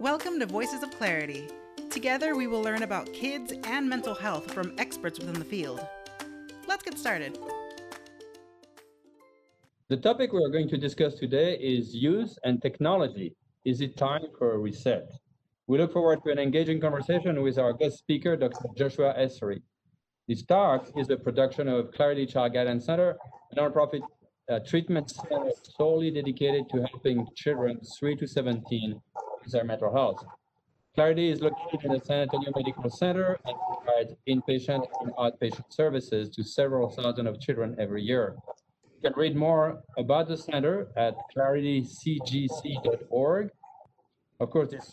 Welcome to Voices of Clarity. Together, we will learn about kids and mental health from experts within the field. Let's get started. The topic we are going to discuss today is youth and technology. Is it time for a reset? We look forward to an engaging conversation with our guest speaker, Dr. Joshua Essery. This talk is a production of Clarity Child Guidance Center, a nonprofit uh, treatment center solely dedicated to helping children 3 to 17 their mental health. Clarity is located in the San Antonio Medical Center and provides inpatient and outpatient services to several thousand of children every year. You can read more about the center at claritycgc.org. Of course, this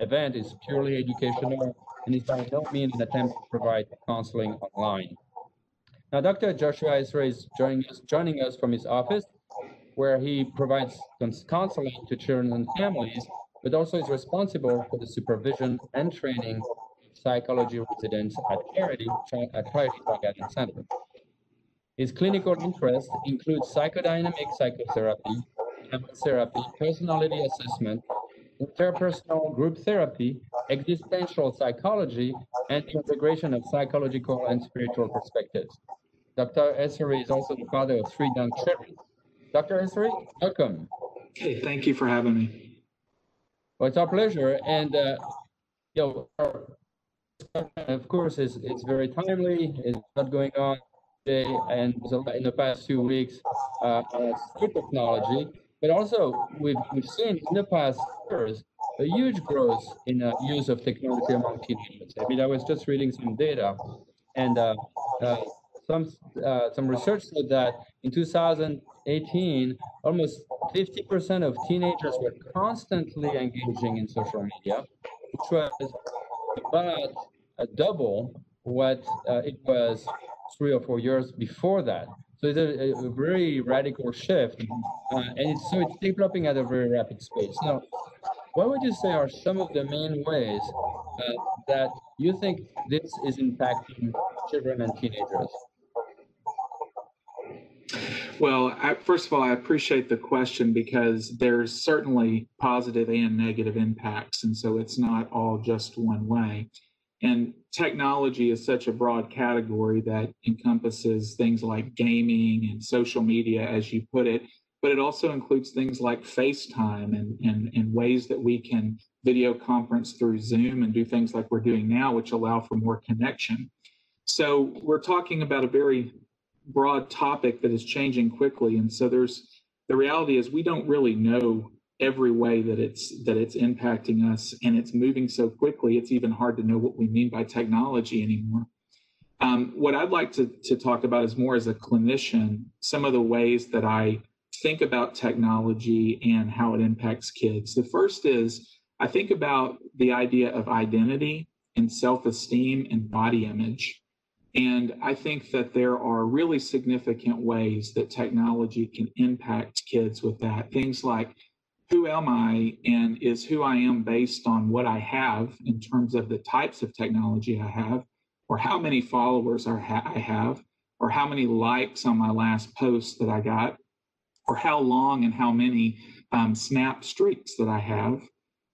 event is purely educational and is by no means an attempt to provide counseling online. Now, Dr. Joshua Essery is joining us, joining us from his office, where he provides counseling to children and families, but also is responsible for the supervision and training of psychology residents at Clarity, at Clarity Guidance Center. His clinical interests include psychodynamic psychotherapy, therapy, personality assessment, interpersonal group therapy, existential psychology, and the integration of psychological and spiritual perspectives. Dr. Essery is also the father of three young children. Dr. Essery, welcome. Hey, thank you for having me. Well, it's our pleasure. And, uh, you know, of course, it's, it's very timely. It's not going on today and in the past few weeks uh, technology. But also, we've, we've seen in the past years a huge growth in uh, use of technology among teenagers. I mean, I was just reading some data, and uh, uh, some uh, some research said that in 2018, almost 50% of teenagers were constantly engaging in social media, which was about a double what uh, it was three or four years before that. So it's a, a very radical shift, uh, and it's, so it's developing at a very rapid pace. Now, what would you say are some of the main ways uh, that you think this is impacting children and teenagers? Well, I, first of all, I appreciate the question because there's certainly positive and negative impacts, and so it's not all just one way. And technology is such a broad category that encompasses things like gaming and social media, as you put it, but it also includes things like FaceTime and, and, and ways that we can video conference through Zoom and do things like we're doing now, which allow for more connection. So we're talking about a very broad topic that is changing quickly. And so there's the reality is we don't really know every way that it's that it's impacting us and it's moving so quickly it's even hard to know what we mean by technology anymore. Um, what i'd like to, to talk about is more as a clinician some of the ways that i think about technology and how it impacts kids. The first is i think about the idea of identity and self-esteem and body image and I think that there are really significant ways that technology can impact kids with that. Things like who am I and is who I am based on what I have in terms of the types of technology I have, or how many followers I have, or how many likes on my last post that I got, or how long and how many um, snap streaks that I have.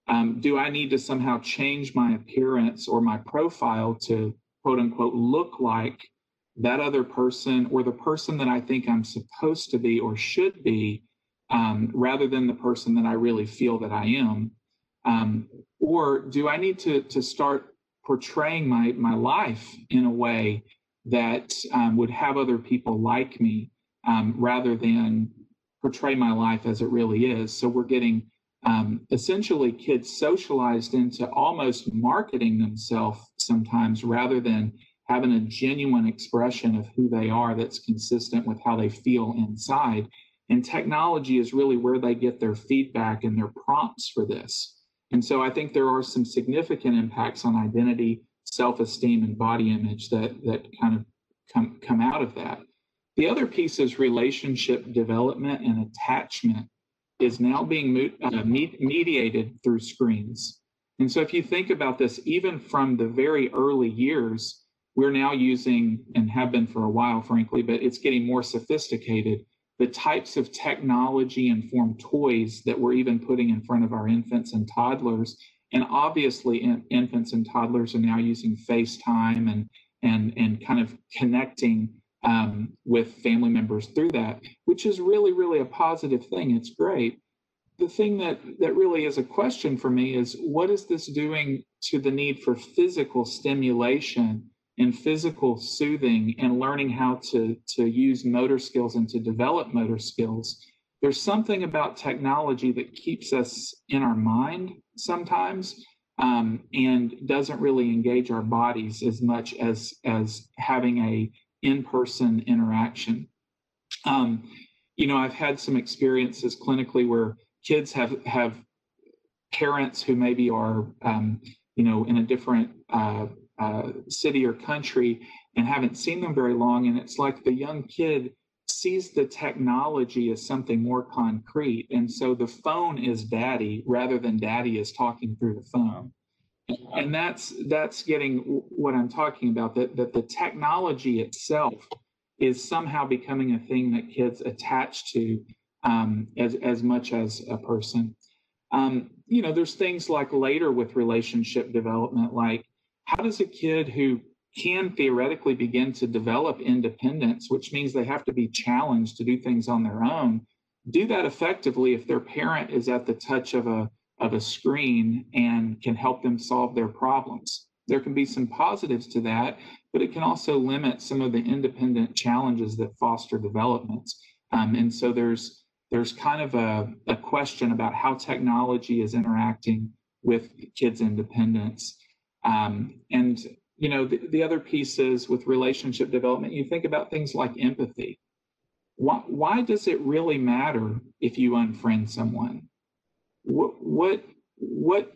Um, do I need to somehow change my appearance or my profile to quote unquote look like that other person or the person that I think I'm supposed to be or should be um, rather than the person that I really feel that I am? Um, or do I need to, to start portraying my, my life in a way that um, would have other people like me um, rather than portray my life as it really is? So we're getting um, essentially kids socialized into almost marketing themselves sometimes rather than having a genuine expression of who they are that's consistent with how they feel inside and technology is really where they get their feedback and their prompts for this. And so I think there are some significant impacts on identity, self-esteem, and body image that that kind of come come out of that. The other piece is relationship development and attachment is now being uh, mediated through screens. And so if you think about this, even from the very early years, we're now using and have been for a while, frankly, but it's getting more sophisticated the types of technology informed toys that we're even putting in front of our infants and toddlers And obviously, in, infants and toddlers are now using FaceTime and and and kind of connecting um, with family members through that, which is really really a positive thing. It's great. The thing that that really is a question for me is what is this doing to the need for physical stimulation and physical soothing and learning how to to use motor skills and to develop motor skills there's something about technology that keeps us in our mind sometimes um, and doesn't really engage our bodies as much as as having a in-person interaction um, you know i've had some experiences clinically where kids have have parents who maybe are um, you know in a different uh, uh, city or country and haven't seen them very long and it's like the young kid sees the technology as something more concrete. And so the phone is daddy rather than daddy is talking through the phone. And that's that's getting what I'm talking about, that, that the technology itself is somehow becoming a thing that kids attach to um, as, as much as a person. Um, you know, there's things like later with relationship development, like how does a kid who can theoretically begin to develop independence, which means they have to be challenged to do things on their own, do that effectively if their parent is at the touch of a of a screen and can help them solve their problems. There can be some positives to that, but it can also limit some of the independent challenges that foster development. Um, and so there's there's kind of a, a question about how technology is interacting with kids' independence. Um, and you know, the, the other pieces with relationship development, you think about things like empathy. Why, why does it really matter if you unfriend someone? What, what,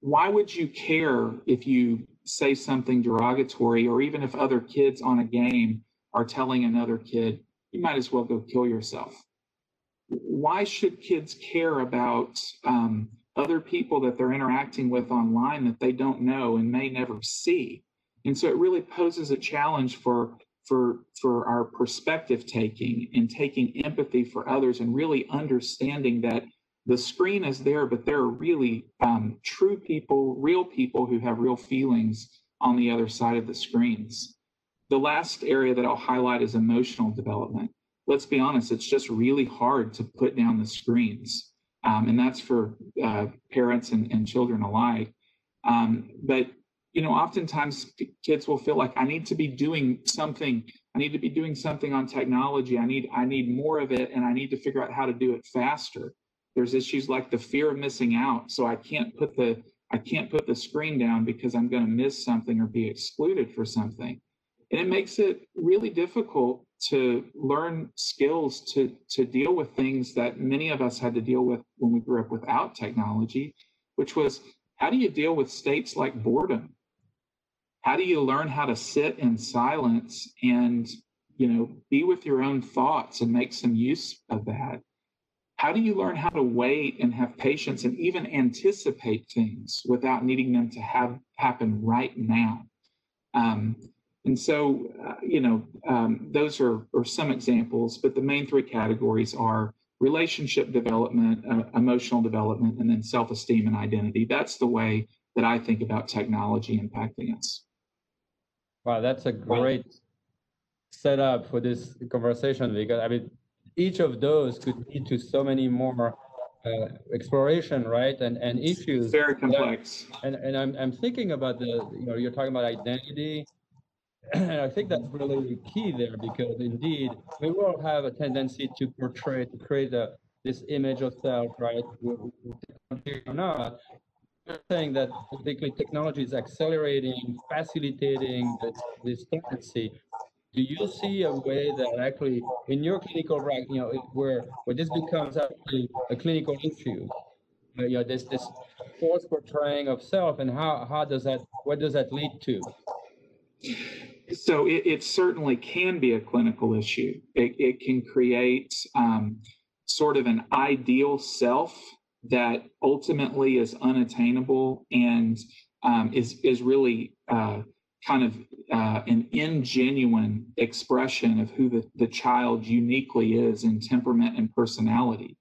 why would you care if you say something derogatory or even if other kids on a game are telling another kid, you might as well go kill yourself? Why should kids care about um, other people that they're interacting with online that they don't know and may never see. And so it really poses a challenge for for for our perspective taking and taking empathy for others and really understanding that the screen is there, but there are really um, true people, real people who have real feelings on the other side of the screens. The last area that I'll highlight is emotional development. Let's be honest, it's just really hard to put down the screens um, and that's for uh, parents and, and, children alike. Um, but you know, oftentimes kids will feel like I need to be doing something. I need to be doing something on technology. I need I need more of it, and I need to figure out how to do it faster. There's issues like the fear of missing out, so I can't put the I can't put the screen down because I'm going to miss something or be excluded for something, and it makes it really difficult to learn skills to to deal with things that many of us had to deal with when we grew up without technology which was how do you deal with states like boredom? How do you learn how to sit in silence and you know be with your own thoughts and make some use of that how do you learn how to wait and have patience and even anticipate things without needing them to have happen right now um, and so, uh, you know, um, those are, are some examples, but the main three categories are relationship development, uh, emotional development, and then self esteem and identity. That's the way that I think about technology impacting us. Wow, that's a great setup for this conversation because I mean, each of those could lead to so many more uh, exploration, right? And and issues. Very complex. And and I'm I'm thinking about the you know you're talking about identity, and I think that's really key there because indeed we all have a tendency to portray, to create a, this image of self, right? Or not. saying that basically technology is accelerating, facilitating this, this tendency. Do you see a way that actually in your clinical practice, you know, where where this becomes actually a clinical issue? You know, this this false portraying of self, and how how does that what does that lead to? So it, it, certainly can be a clinical issue. It, it can create um, sort of an ideal self that ultimately is unattainable and um, is is really uh, kind of uh, an ingenuine expression of who the, the child uniquely is in temperament and personality.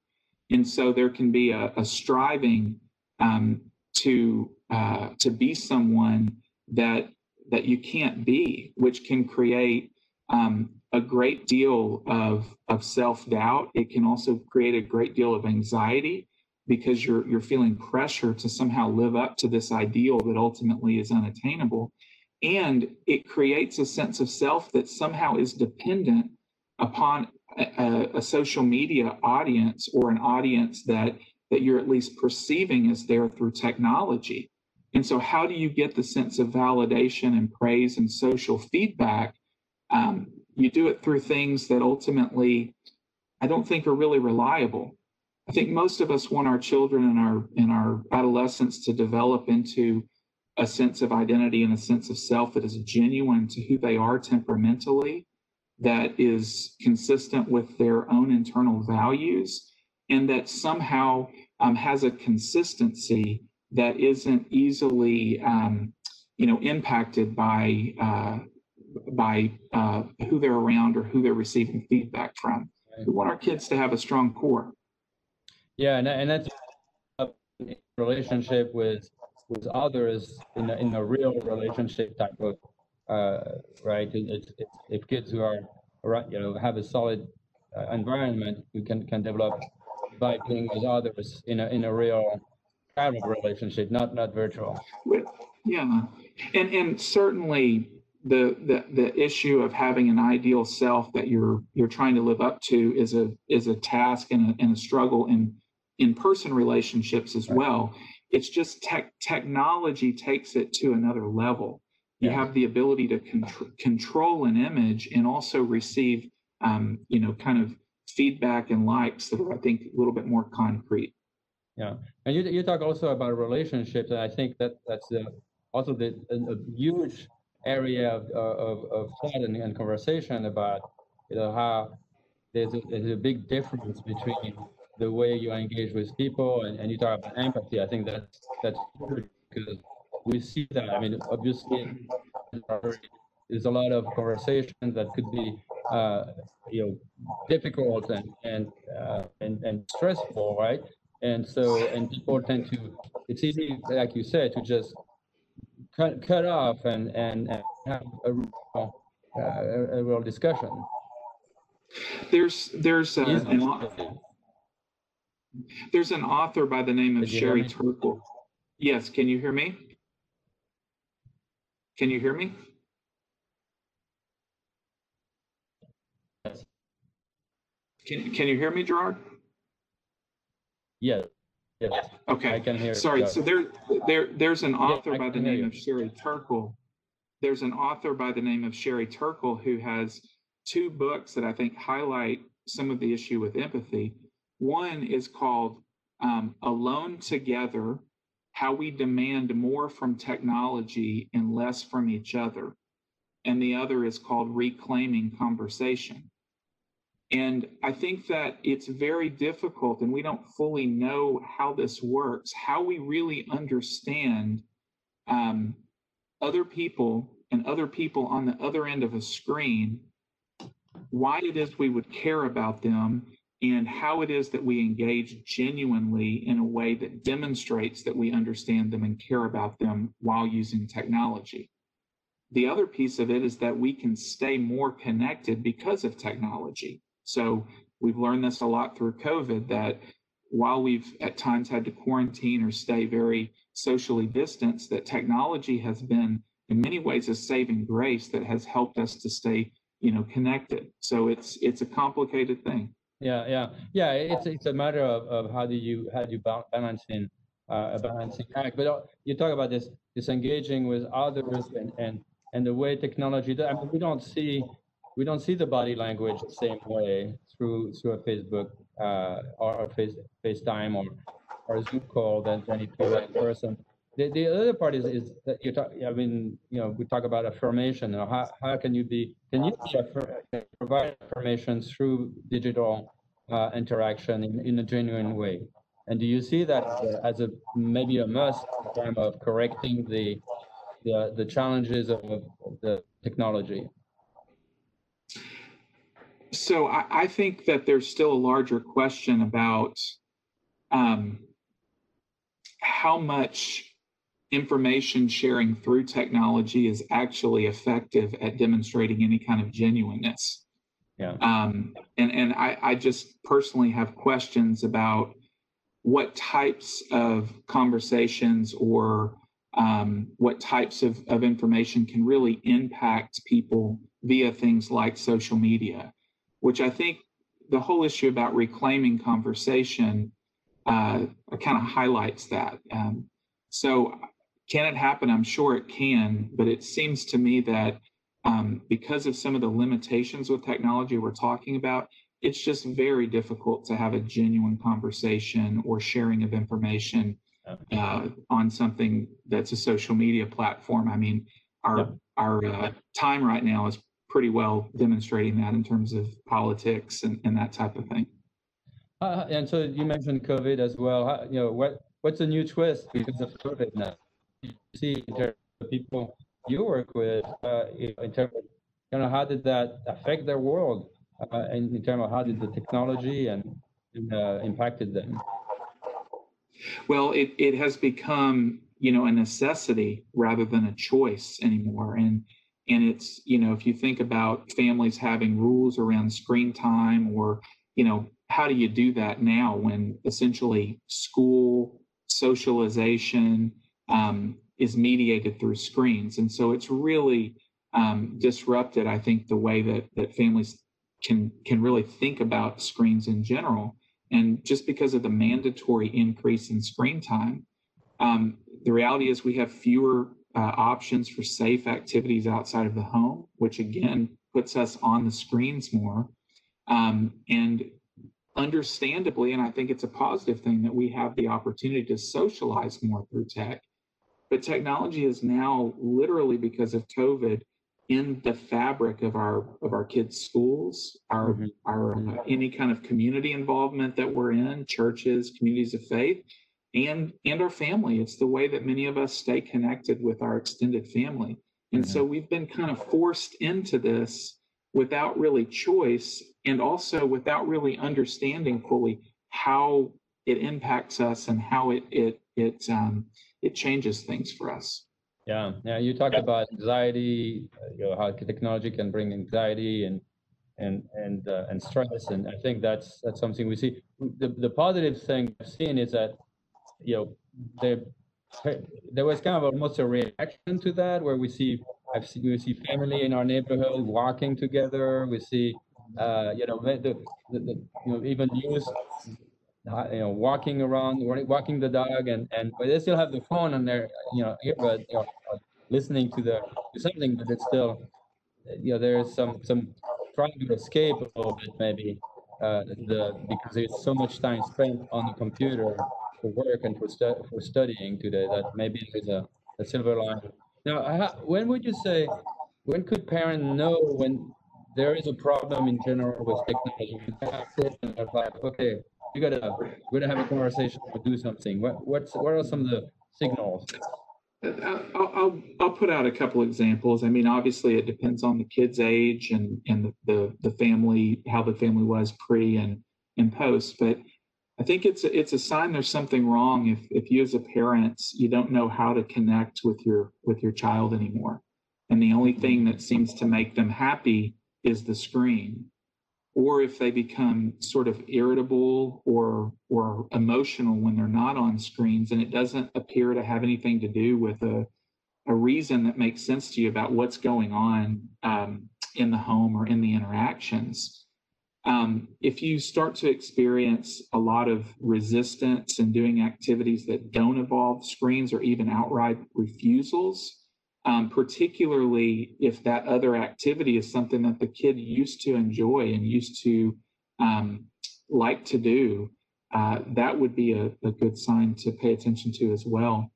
And so there can be a, a striving um, to uh, to be someone that that you can't be, which can create um, a great deal of of self doubt. It can also create a great deal of anxiety because you're you're feeling pressure to somehow live up to this ideal that ultimately is unattainable and it creates a sense of self that somehow is dependent upon a, a, social media audience or an audience that that you're at least perceiving as there through technology. And so how do you get the sense of validation and praise and social feedback? Um, you do it through things that ultimately i don't think are really reliable. I think most of us want our children and our and our adolescents to develop into a sense of identity and a sense of self that is genuine to who they are temperamentally, that is consistent with their own internal values, and that somehow um, has a consistency that isn't easily, um, you know, impacted by uh, by uh, who they're around or who they're receiving feedback from. We want our kids to have a strong core. Yeah, and, and that's a relationship with with others in a, in a real relationship type of uh, right. It's, it's, if kids who are you know have a solid uh, environment, you can can develop by being with others in a in a real kind of relationship, not not virtual. Yeah, and and certainly the, the the issue of having an ideal self that you're you're trying to live up to is a is a task and a, and a struggle in in-person relationships as well. It's just tech technology takes it to another level. You yeah. have the ability to con- control an image and also receive, um, you know, kind of feedback and likes that are, I think, a little bit more concrete. Yeah, and you you talk also about relationships, and I think that that's the, also the a, a huge area of of, of thought and, and conversation about you know how there's a, there's a big difference between the way you engage with people and, and you talk about empathy. I think that's that's because we see that. I mean, obviously, there's a lot of conversations that could be, uh, you know, difficult and and, uh, and and stressful, right? And so, and people tend to. It's easy, like you said, to just cut cut off and and, and have a, uh, a, a real discussion. There's there's uh, there's an author by the name of Sherry Turkle. Yes, can you hear me? Can you hear me? Can, can you hear me, Gerard? Yes. Yes. Okay. I can hear. Sorry. So there, there, there's an author by the name of Sherry Turkle. There's an author by the name of Sherry Turkle who has two books that I think highlight some of the issue with empathy. One is called um, Alone Together How We Demand More from Technology and Less from Each Other. And the other is called Reclaiming Conversation. And I think that it's very difficult, and we don't fully know how this works, how we really understand um, other people and other people on the other end of a screen, why it is we would care about them, and how it is that we engage genuinely in a way that demonstrates that we understand them and care about them while using technology. The other piece of it is that we can stay more connected because of technology. So we've learned this a lot through COVID that while we've at times had to quarantine or stay very socially distanced, that technology has been in many ways a saving grace that has helped us to stay, you know, connected. So it's it's a complicated thing. Yeah, yeah, yeah. It's it's a matter of, of how do you how do you balancing uh, a balancing act. But uh, you talk about this this engaging with others and and and the way technology. I mean, we don't see we don't see the body language the same way through through a Facebook uh, or a face FaceTime or or a Zoom call than than if in person. The, the other part is, is that you talk. I mean, you know, we talk about affirmation. You know, how, how can you be? Can you provide affirmation through digital uh, interaction in, in a genuine way? And do you see that as a maybe a must in terms of correcting the the, the challenges of, of the technology? So I, I, think that there's still a larger question about um, how much information sharing through technology is actually effective at demonstrating any kind of genuineness. Yeah. Um, and and I, I just personally have questions about what types of conversations or um, what types of, of information can really impact people via things like social media, which I think the whole issue about reclaiming conversation uh, kind of highlights that. Um, so, can it happen? I'm sure it can, but it seems to me that um, because of some of the limitations with technology we're talking about, it's just very difficult to have a genuine conversation or sharing of information uh, on something that's a social media platform. I mean, our yeah. our uh, time right now is pretty well demonstrating that in terms of politics and, and that type of thing. Uh, and so you mentioned COVID as well. How, you know, what what's a new twist because of COVID now? You see in terms of people you work with, uh, in terms of you know how did that affect their world, uh, in, in terms of how did the technology and, uh, impacted them? Well, it it has become you know a necessity rather than a choice anymore, and and it's you know if you think about families having rules around screen time or you know how do you do that now when essentially school socialization um, is mediated through screens and so it's really um, disrupted i think the way that that families can can really think about screens in general and just because of the mandatory increase in screen time um, the reality is we have fewer uh, options for safe activities outside of the home, which again puts us on the screens more. Um, and understandably, and I think it's a positive thing that we have the opportunity to socialize more through tech. But technology is now literally because of COVID in the fabric of our of our kids' schools, our mm-hmm. our uh, any kind of community involvement that we're in, churches, communities of faith and and our family it's the way that many of us stay connected with our extended family and mm-hmm. so we've been kind of forced into this without really choice and also without really understanding fully how it impacts us and how it it it um, it changes things for us yeah yeah you talked about anxiety uh, you know how technology can bring anxiety and and and uh, and stress and i think that's that's something we see the, the positive thing i've seen is that you know, there there was kind of almost a reaction to that where we see I've seen we see family in our neighborhood walking together. We see uh, you know the, the, the, you know even youth you know walking around walking the dog and and but they still have the phone on their you know earbud you know, listening to the to something but it's still you know there's some some trying to escape a little bit maybe uh, the because there's so much time spent on the computer for work and for, stu- for studying today that maybe there's a, a silver line. Now, how, when would you say, when could parents know when there is a problem in general with technology? Okay, you gotta, we gotta have a conversation to do something. What, what's, what are some of the signals? I'll, I'll, I'll put out a couple examples. I mean, obviously, it depends on the kid's age and and the, the, the family, how the family was pre and and post. But I think it's a, it's a sign there's something wrong if if you as a parent you don't know how to connect with your with your child anymore, and the only thing that seems to make them happy is the screen, or if they become sort of irritable or or emotional when they're not on screens, and it doesn't appear to have anything to do with a a reason that makes sense to you about what's going on um, in the home or in the interactions. Um, if you start to experience a lot of resistance and doing activities that don't involve screens or even outright refusals, um, particularly if that other activity is something that the kid used to enjoy and used to um, like to do, uh, that would be a, a good sign to pay attention to as well.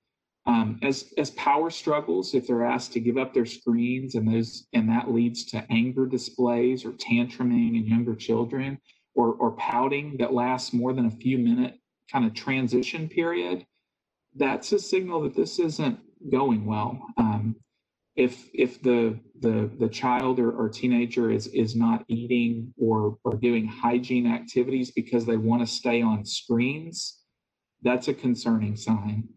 Um, as as power struggles, if they're asked to give up their screens and those and that leads to anger displays or tantruming in younger children, or or pouting that lasts more than a few minute kind of transition period, that's a signal that this isn't going well. Um, if if the the the child or, or teenager is is not eating or or doing hygiene activities because they want to stay on screens, that's a concerning sign.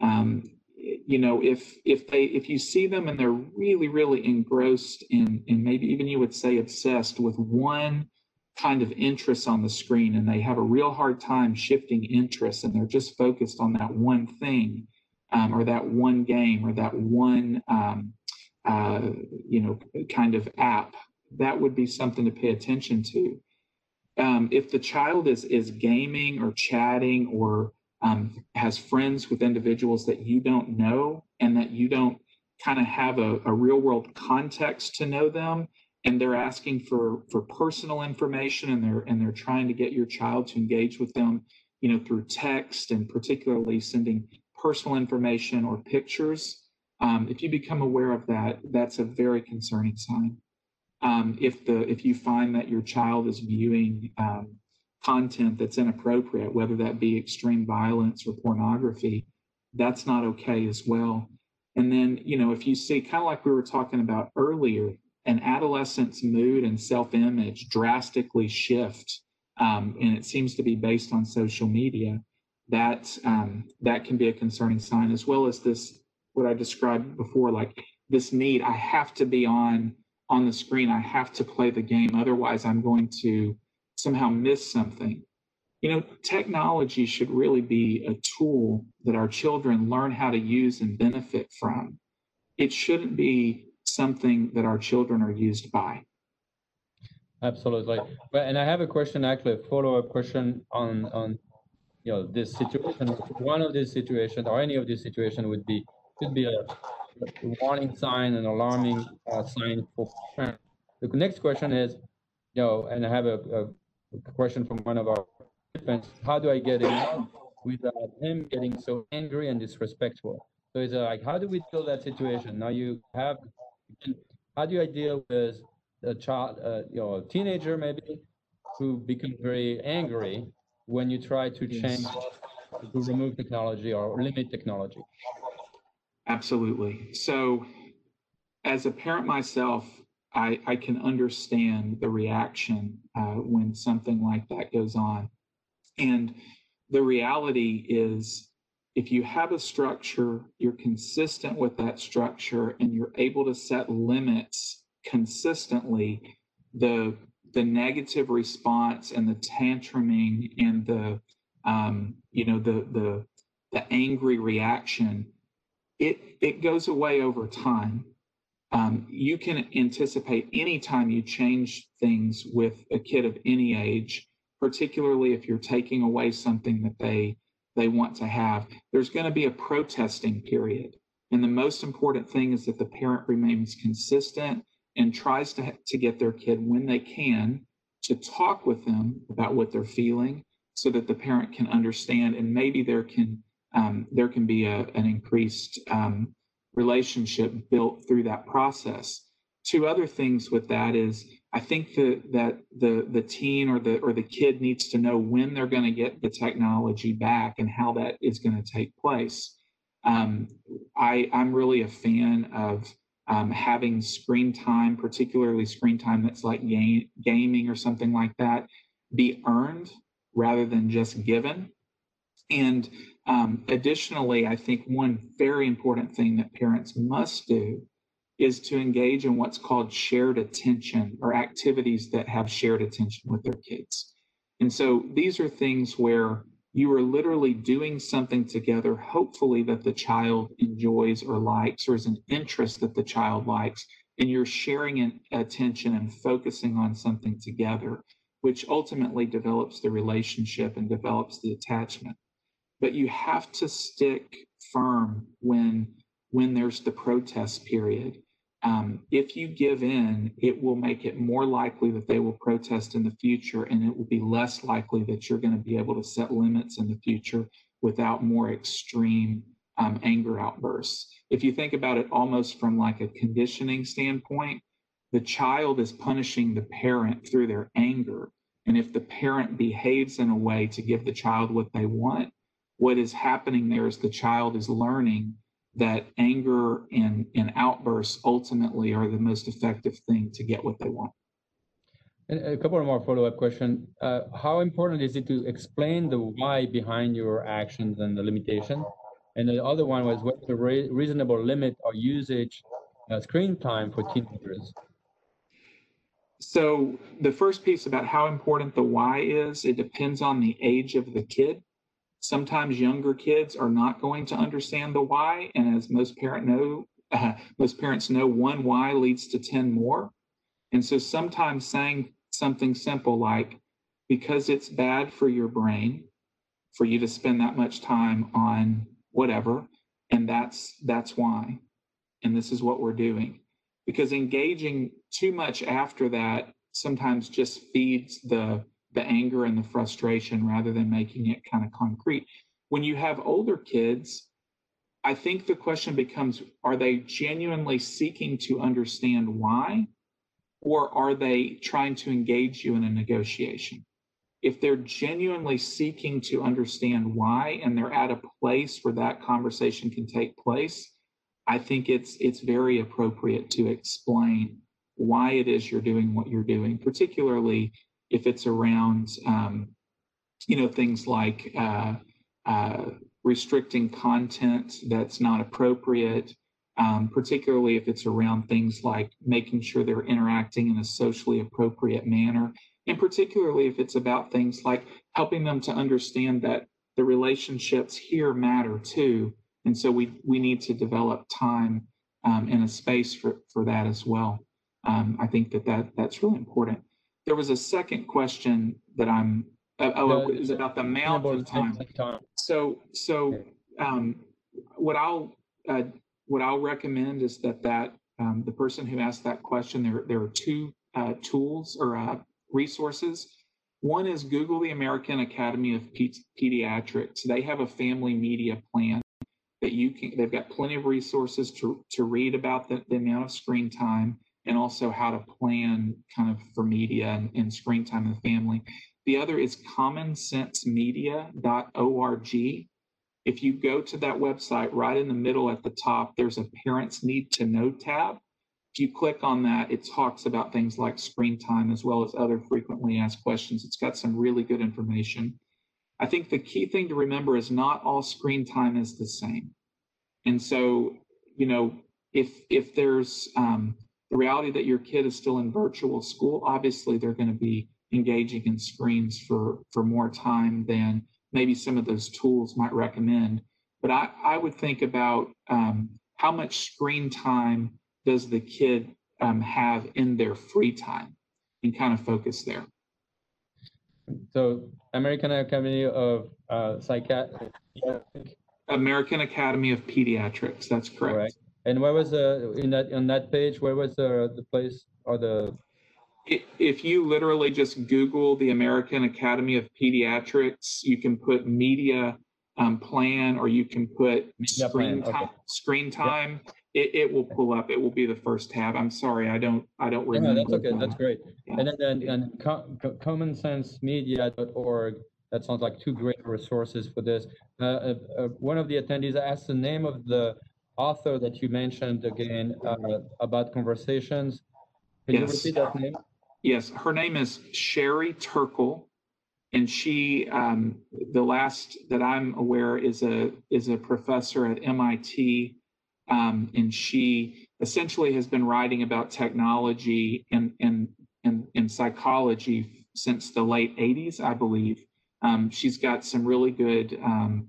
Um, you know, if if they if you see them and they're really really engrossed in and maybe even you would say obsessed with one kind of interest on the screen and they have a real hard time shifting interests and they're just focused on that one thing um, or that one game or that one um, uh, you know kind of app that would be something to pay attention to. Um, if the child is is gaming or chatting or um, has friends with individuals that you don't know and that you don't kind of have a, a real world context to know them and they're asking for for personal information and they're and they're trying to get your child to engage with them you know through text and particularly sending personal information or pictures um, if you become aware of that that's a very concerning sign. Um, if the if you find that your child is viewing um, content that's inappropriate whether that be extreme violence or pornography that's not okay as well. And then you know if you see kind of like we were talking about earlier an adolescent's mood and self-image drastically shift, um, and it seems to be based on social media, that um, that can be a concerning sign, as well as this what I described before, like this need. I have to be on on the screen. I have to play the game, otherwise I'm going to somehow miss something. You know, technology should really be a tool that our children learn how to use and benefit from. It shouldn't be something that our children are used by. Absolutely. And I have a question, actually, a follow-up question on on you know this situation. One of these situations, or any of these situations, would be could be a, warning sign, an alarming uh, sign for parents. The next question is, you know, and I have a, a question from one of our participants. How do I get in without him getting so angry and disrespectful? So it's like, how do we deal that situation? Now you have how do i deal with a child, uh, you know, a teenager maybe, who becomes very angry when you try to change, to remove technology or limit technology? Absolutely. So, as a parent myself, I, I can understand the reaction uh, when something like that goes on. And the reality is if you have a structure, you're consistent with that structure, and you're able to set limits consistently, the the negative response and the tantruming and the um, you know the the the angry reaction, it it goes away over time. Um, you can anticipate anytime you change things with a kid of any age, particularly if you're taking away something that they they want to have. There's going to be a protesting period. And the most important thing is that the parent remains consistent and tries to, to get their kid when they can to talk with them about what they're feeling so that the parent can understand and maybe there can um, there can be a, an increased um, relationship built through that process two other things with that is I think that that the the teen or the or the kid needs to know when they're going to get the technology back and how that is going to take place. Um, I I'm really a fan of um, having screen time, particularly screen time that's like game, gaming or something like that, be earned rather than just given. And um, additionally, I think one very important thing that parents must do is to engage in what's called shared attention or activities that have shared attention with their kids. And so these are things where you are literally doing something together, hopefully that the child enjoys or likes, or is an interest that the child likes, and you're sharing an attention and focusing on something together, which ultimately develops the relationship and develops the attachment. But you have to stick firm when when there's the protest period um, if you give in, it will make it more likely that they will protest in the future, and it will be less likely that you're going to be able to set limits in the future without more extreme um, anger outbursts. If you think about it almost from like a conditioning standpoint, the child is punishing the parent through their anger. And if the parent behaves in a way to give the child what they want, what is happening there is the child is learning that anger and, and outbursts ultimately are the most effective thing to get what they want. And a couple of more follow-up questions. Uh, how important is it to explain the why behind your actions and the limitation? And the other one was what's the re reasonable limit or usage uh, screen time for teenagers? So the first piece about how important the why is, it depends on the age of the kid. Sometimes younger kids are not going to understand the why, and as most parent know, uh, most parents know, one why leads to ten more. And so sometimes saying something simple like, because it's bad for your brain for you to spend that much time on whatever, and that's that's why. And this is what we're doing. Because engaging too much after that sometimes just feeds the the anger and the frustration rather than making it kind of concrete. When you have older kids, I think the question becomes are they genuinely seeking to understand why or are they trying to engage you in a negotiation? If they're genuinely seeking to understand why and they're at a place where that conversation can take place, I think it's it's very appropriate to explain why it is you're doing what you're doing, particularly if it's around um, you know things like uh, uh, restricting content that's not appropriate um, particularly if it's around things like making sure they're interacting in a socially appropriate manner, and particularly if it's about things like helping them to understand that the relationships here matter too. And so we, we need to develop time um, and a space for, for that as well. Um, I think that, that that's really important. There was a second question that I'm, uh, oh, it was about the amount of time. So, so um, what I'll uh, what I'll recommend is that that um, the person who asked that question, there, there are two uh, tools or uh, resources. One is Google the American Academy of Pediatrics. They have a family media plan that you can, they've got plenty of resources to, to read about the, the amount of screen time and also how to plan kind of for media and, and screen time in the family. The other is commonsensemedia.org. If you go to that website, right in the middle at the top, there's a Parents Need to Know tab. If you click on that, it talks about things like screen time as well as other frequently asked questions. It's got some really good information. I think the key thing to remember is not all screen time is the same. And so, you know, if if there's um, the reality that your kid is still in virtual school, obviously they're going to be engaging in screens for for more time than maybe some of those tools might recommend. But I, I would think about um, how much screen time does the kid um, have in their free time and kind of focus there. So American Academy of uh, Psychiatry. American Academy of Pediatrics. That's correct. Right. And where was the in that on that page? Where was the the place or the if you literally just Google the American Academy of Pediatrics, you can put media um, plan or you can put media screen plan. time. Okay. Screen time. It, it, will pull up. It will be the first tab. I'm sorry, I don't. I don't remember. Yeah, that's okay. That's great. Yeah. And then, then and com, commonsensemedia.org. That sounds like two great resources for this. Uh, uh, uh, one of the attendees asked the name of the author that you mentioned again uh, about conversations. Can yes. you repeat that name? Yes, her name is Sherry Turkle, and she, um, the last that I'm aware, is a is a professor at MIT, um, and she essentially has been writing about technology and and and, and psychology since the late 80s, I believe. Um, she's got some really good um,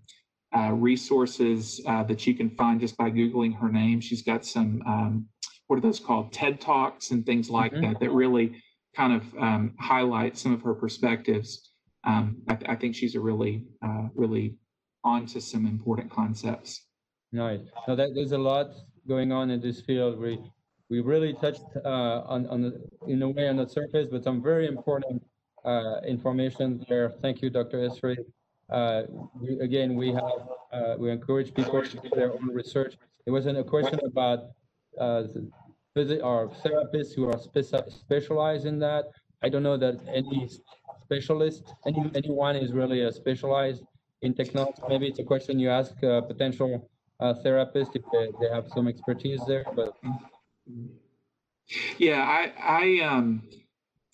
uh, resources uh, that you can find just by googling her name. She's got some um, what are those called TED talks and things like mm-hmm. that that really kind of um, highlight some of her perspectives. Um, I, th- I, think she's a really, uh, really onto some important concepts. Nice. Now that there's a lot going on in this field. We we really touched uh, on on the, in a way on the surface, but some very important uh, information there. Thank you, Dr. Essery. Uh, we, again, we have uh, we encourage people to do their own research. It wasn't a question about uh, visit our therapists who are speci- specialized in that. I don't know that any specialist, any anyone is really a specialized in technology. Maybe it's a question you ask a potential uh, therapist if they, they have some expertise there. But yeah, I I um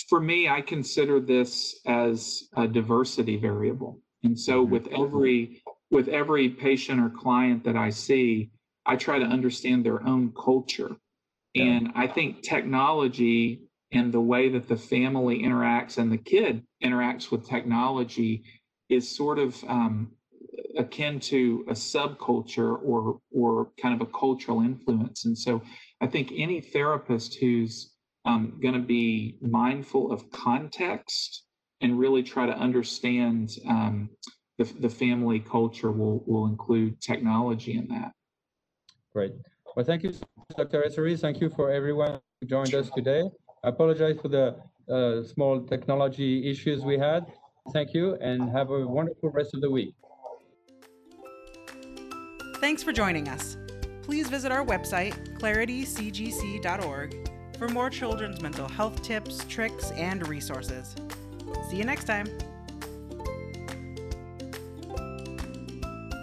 for me, I consider this as a diversity variable. And so Mm-hmm. with every with every patient or client that I see, I try to understand their own culture. Yeah. And I think technology and the way that the family interacts and the kid interacts with technology is sort of um, akin to a subculture or or kind of a cultural influence. And so I think any therapist who's um, going to be mindful of context and really try to understand um, the, the family culture will will include technology in that. Great. Well, thank you, Dr. Essery. Thank you for everyone who joined us today. I apologize for the uh, small technology issues we had. Thank you and have a wonderful rest of the week. Thanks for joining us. Please visit our website, claritycgc.org, for more children's mental health tips, tricks, and resources. See you next time.